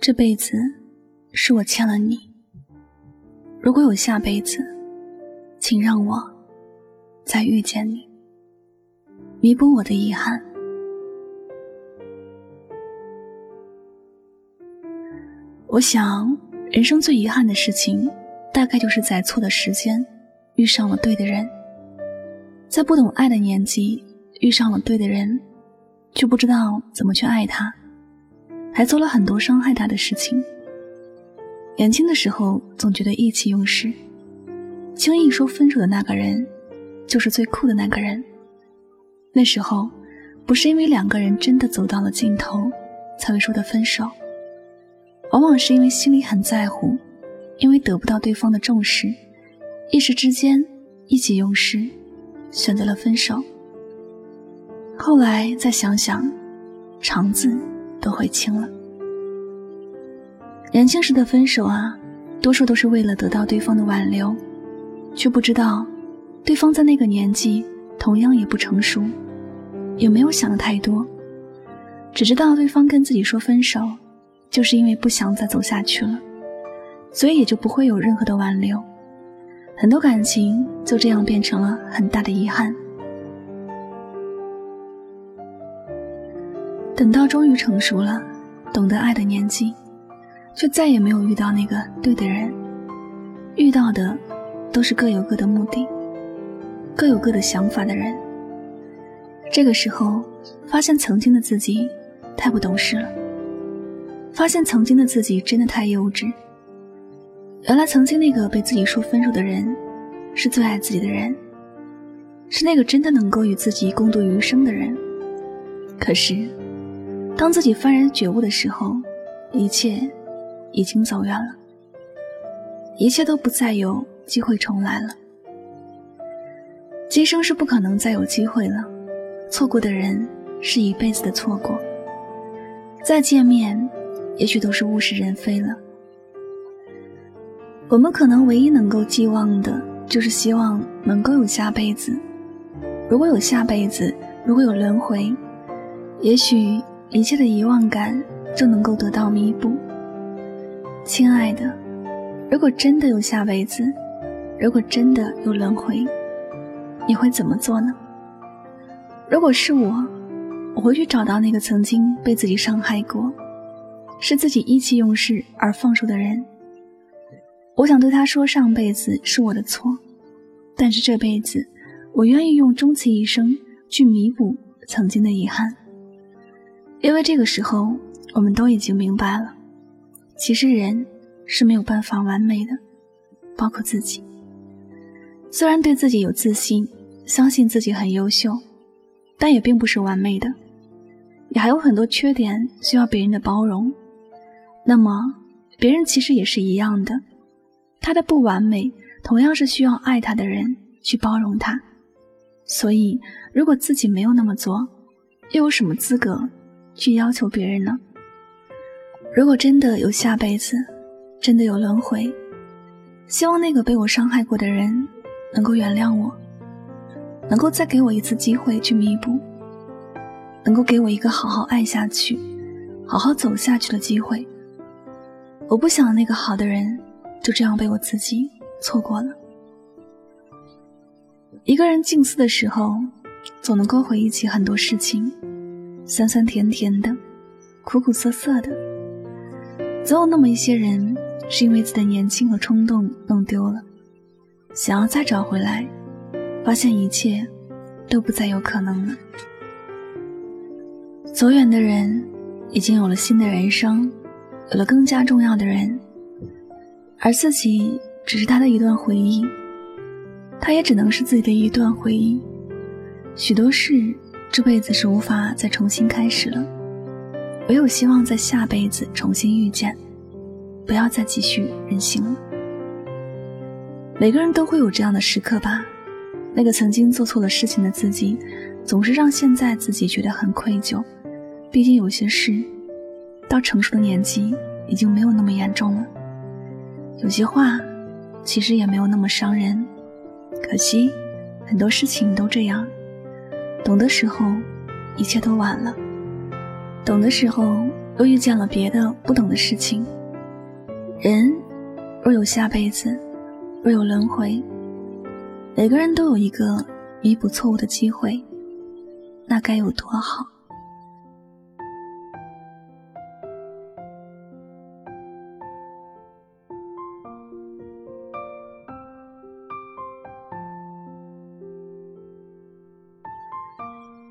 这辈子是我欠了你。如果有下辈子，请让我再遇见你，弥补我的遗憾。我想，人生最遗憾的事情，大概就是在错的时间遇上了对的人，在不懂爱的年纪遇上了对的人，却不知道怎么去爱他，还做了很多伤害他的事情。年轻的时候总觉得意气用事，轻易说分手的那个人，就是最酷的那个人。那时候，不是因为两个人真的走到了尽头，才会说的分手。往往是因为心里很在乎，因为得不到对方的重视，一时之间意气用事，选择了分手。后来再想想，肠子都悔青了。年轻时的分手啊，多数都是为了得到对方的挽留，却不知道，对方在那个年纪同样也不成熟，也没有想的太多，只知道对方跟自己说分手。就是因为不想再走下去了，所以也就不会有任何的挽留，很多感情就这样变成了很大的遗憾。等到终于成熟了，懂得爱的年纪，却再也没有遇到那个对的人，遇到的都是各有各的目的、各有各的想法的人。这个时候，发现曾经的自己太不懂事了。发现曾经的自己真的太幼稚。原来曾经那个被自己说分手的人，是最爱自己的人，是那个真的能够与自己共度余生的人。可是，当自己幡然觉悟的时候，一切已经走远了，一切都不再有机会重来了。今生是不可能再有机会了，错过的人是一辈子的错过，再见面。也许都是物是人非了。我们可能唯一能够寄望的，就是希望能够有下辈子。如果有下辈子，如果有轮回，也许一切的遗忘感就能够得到弥补。亲爱的，如果真的有下辈子，如果真的有轮回，你会怎么做呢？如果是我，我会去找到那个曾经被自己伤害过。是自己意气用事而放手的人，我想对他说：上辈子是我的错，但是这辈子，我愿意用终其一生去弥补曾经的遗憾。因为这个时候，我们都已经明白了，其实人是没有办法完美的，包括自己。虽然对自己有自信，相信自己很优秀，但也并不是完美的，也还有很多缺点需要别人的包容。那么，别人其实也是一样的，他的不完美同样是需要爱他的人去包容他。所以，如果自己没有那么做，又有什么资格去要求别人呢？如果真的有下辈子，真的有轮回，希望那个被我伤害过的人能够原谅我，能够再给我一次机会去弥补，能够给我一个好好爱下去、好好走下去的机会。我不想那个好的人就这样被我自己错过了。一个人静思的时候，总能够回忆起很多事情，酸酸甜甜的，苦苦涩涩的。总有那么一些人，是因为自己的年轻和冲动弄丢了，想要再找回来，发现一切都不再有可能了。走远的人，已经有了新的人生。有了更加重要的人，而自己只是他的一段回忆，他也只能是自己的一段回忆。许多事这辈子是无法再重新开始了，唯有希望在下辈子重新遇见，不要再继续任性了。每个人都会有这样的时刻吧，那个曾经做错了事情的自己，总是让现在自己觉得很愧疚。毕竟有些事。到成熟的年纪，已经没有那么严重了。有些话，其实也没有那么伤人。可惜，很多事情都这样。懂的时候，一切都晚了；懂的时候，又遇见了别的不懂的事情。人若有下辈子，若有轮回，每个人都有一个弥补错误的机会，那该有多好？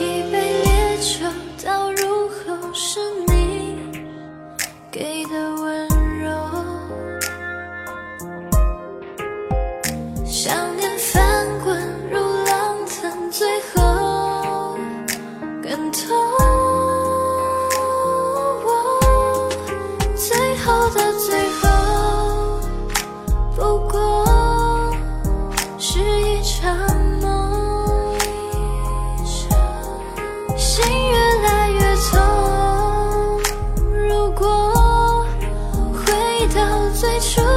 一杯烈酒倒入喉，是你给的温柔。想念翻滚如浪腾，最后更痛。最初